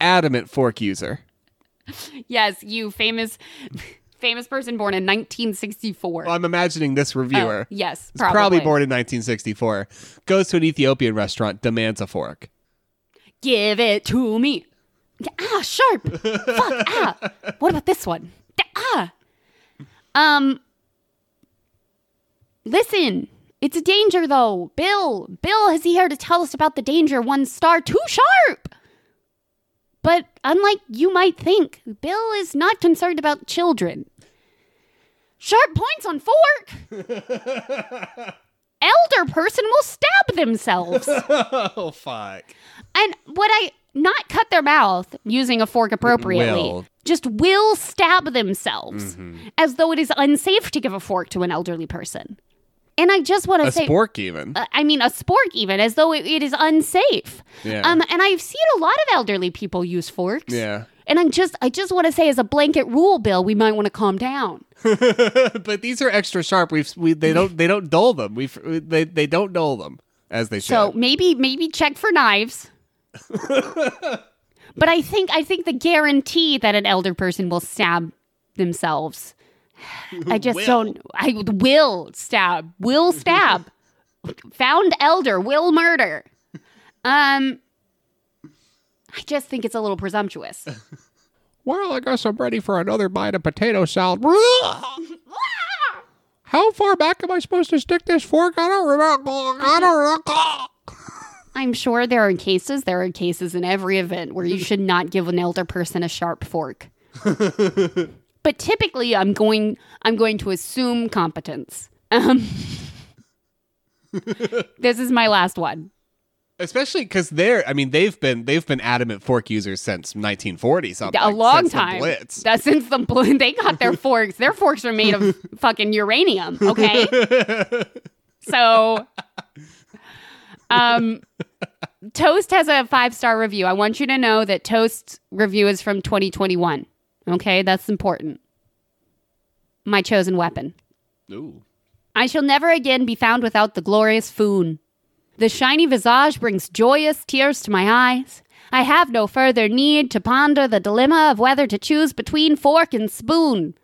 Adamant fork user. Yes, you famous, famous person born in 1964. Well, I'm imagining this reviewer. Oh, yes, It's probably born in 1964. Goes to an Ethiopian restaurant, demands a fork. Give it to me. Ah, sharp. Fuck. Ah. What about this one? Ah. Um. Listen, it's a danger though. Bill, Bill is he here to tell us about the danger. One star, too sharp. But unlike you might think, Bill is not concerned about children. Sharp points on fork. Elder person will stab themselves. oh, fuck. And what I not cut their mouth using a fork appropriately? Will. Just will stab themselves Mm-hmm. as though it is unsafe to give a fork to an elderly person. And I just want to say A spork, even. uh, I mean, a spork even, as though it, it is unsafe. Yeah. Um, and I've seen a lot of elderly people use forks. yeah. And I'm just, I just want to say, as a blanket rule, Bill, we might want to calm down. but these are extra sharp. We've we they don't they don't dull them. We they they don't dull them as they should. So maybe maybe check for knives. but I think I think the guarantee that an elder person will stab themselves. I just Will. don't I will stab. Will stab. Found elder will murder. Um I just think it's a little presumptuous. well, I guess I'm ready for another bite of potato salad. How far back am I supposed to stick this fork? I don't remember. I don't remember. I'm sure there are cases, there are cases in every event where you should not give an elder person a sharp fork. but typically I'm going I'm going to assume competence. Um, this is my last one. Especially because they're, I mean, they've been they've been adamant fork users since 1940 something. A long since the time. Blitz. That since the bl- they got their forks. Their forks are made of fucking uranium, okay? so um Toast has a five-star review. I want you to know that Toast's review is from 2021. Okay? That's important. My chosen weapon. Ooh. I shall never again be found without the glorious Foon. The shiny visage brings joyous tears to my eyes. I have no further need to ponder the dilemma of whether to choose between fork and spoon.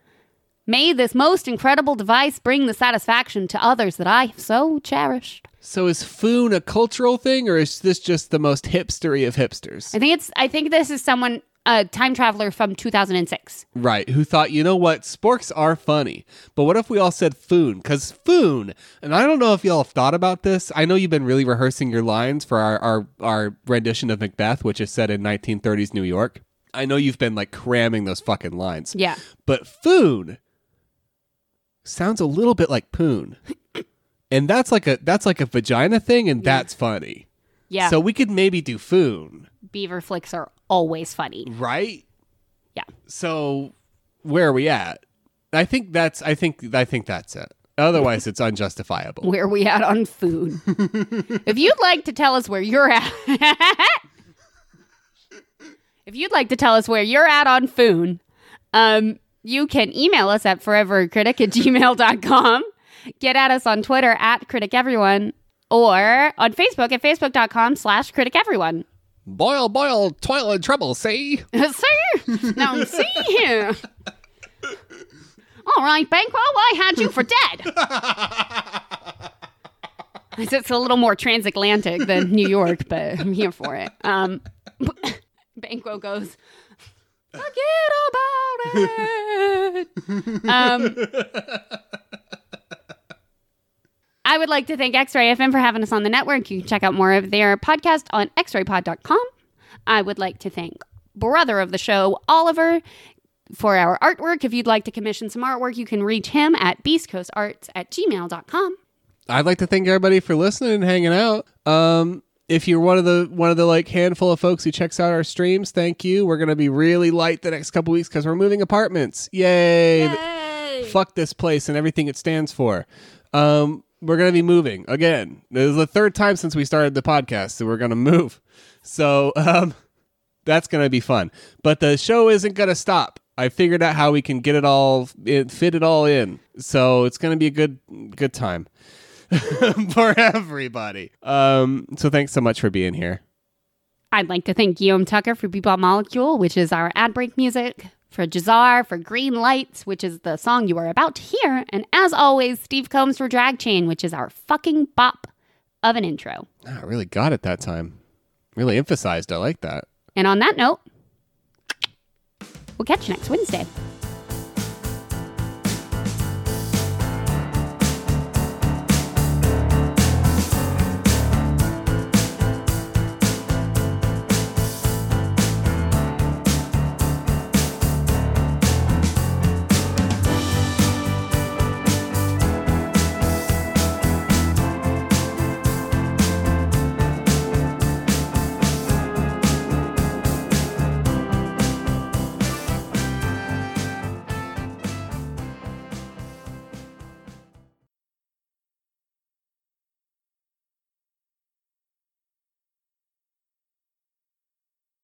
May this most incredible device bring the satisfaction to others that I have so cherished. So is Foon a cultural thing, or is this just the most hipstery of hipsters? I think it's. I think this is someone a time traveler from 2006. Right, who thought, you know what, sporks are funny, but what if we all said Foon? Because Foon, and I don't know if y'all have thought about this. I know you've been really rehearsing your lines for our, our, our rendition of Macbeth, which is set in 1930s New York. I know you've been like cramming those fucking lines. Yeah. But Foon sounds a little bit like Poon. And that's like a that's like a vagina thing, and that's funny. Yeah. So we could maybe do Foon, Beaver flicks are always funny. right? Yeah. So where are we at? I think that's I think I think that's it. Otherwise it's unjustifiable. Where we at on food? if you'd like to tell us where you're at, if you'd like to tell us where you're at on food, um, you can email us at forevercritic at gmail.com. Get at us on Twitter at critic everyone or on Facebook at facebook.com slash critic everyone. Boil, boil, toil and trouble, see? see? Now, see here. All right, Banquo, I had you for dead. it's a little more transatlantic than New York, but I'm here for it. Um, Banquo goes, forget about it. Um, I would like to thank X-Ray FM for having us on the network. You can check out more of their podcast on xraypod.com. I would like to thank brother of the show, Oliver, for our artwork. If you'd like to commission some artwork, you can reach him at beastcoastarts at gmail.com. I'd like to thank everybody for listening and hanging out. Um, if you're one of the one of the like handful of folks who checks out our streams, thank you. We're gonna be really light the next couple weeks because we're moving apartments. Yay! Fuck this place and everything it stands for. Um, we're gonna be moving again. This is the third time since we started the podcast, so we're gonna move. So um, that's gonna be fun. But the show isn't gonna stop. I figured out how we can get it all, it, fit it all in. So it's gonna be a good, good time for everybody. Um, so thanks so much for being here. I'd like to thank Guillaume Tucker for Bebop Molecule, which is our ad break music, for Jazar for Green Lights, which is the song you are about to hear, and as always, Steve Combs for Drag Chain, which is our fucking bop of an intro. I really got it that time. Really emphasized. I like that. And on that note, we'll catch you next Wednesday.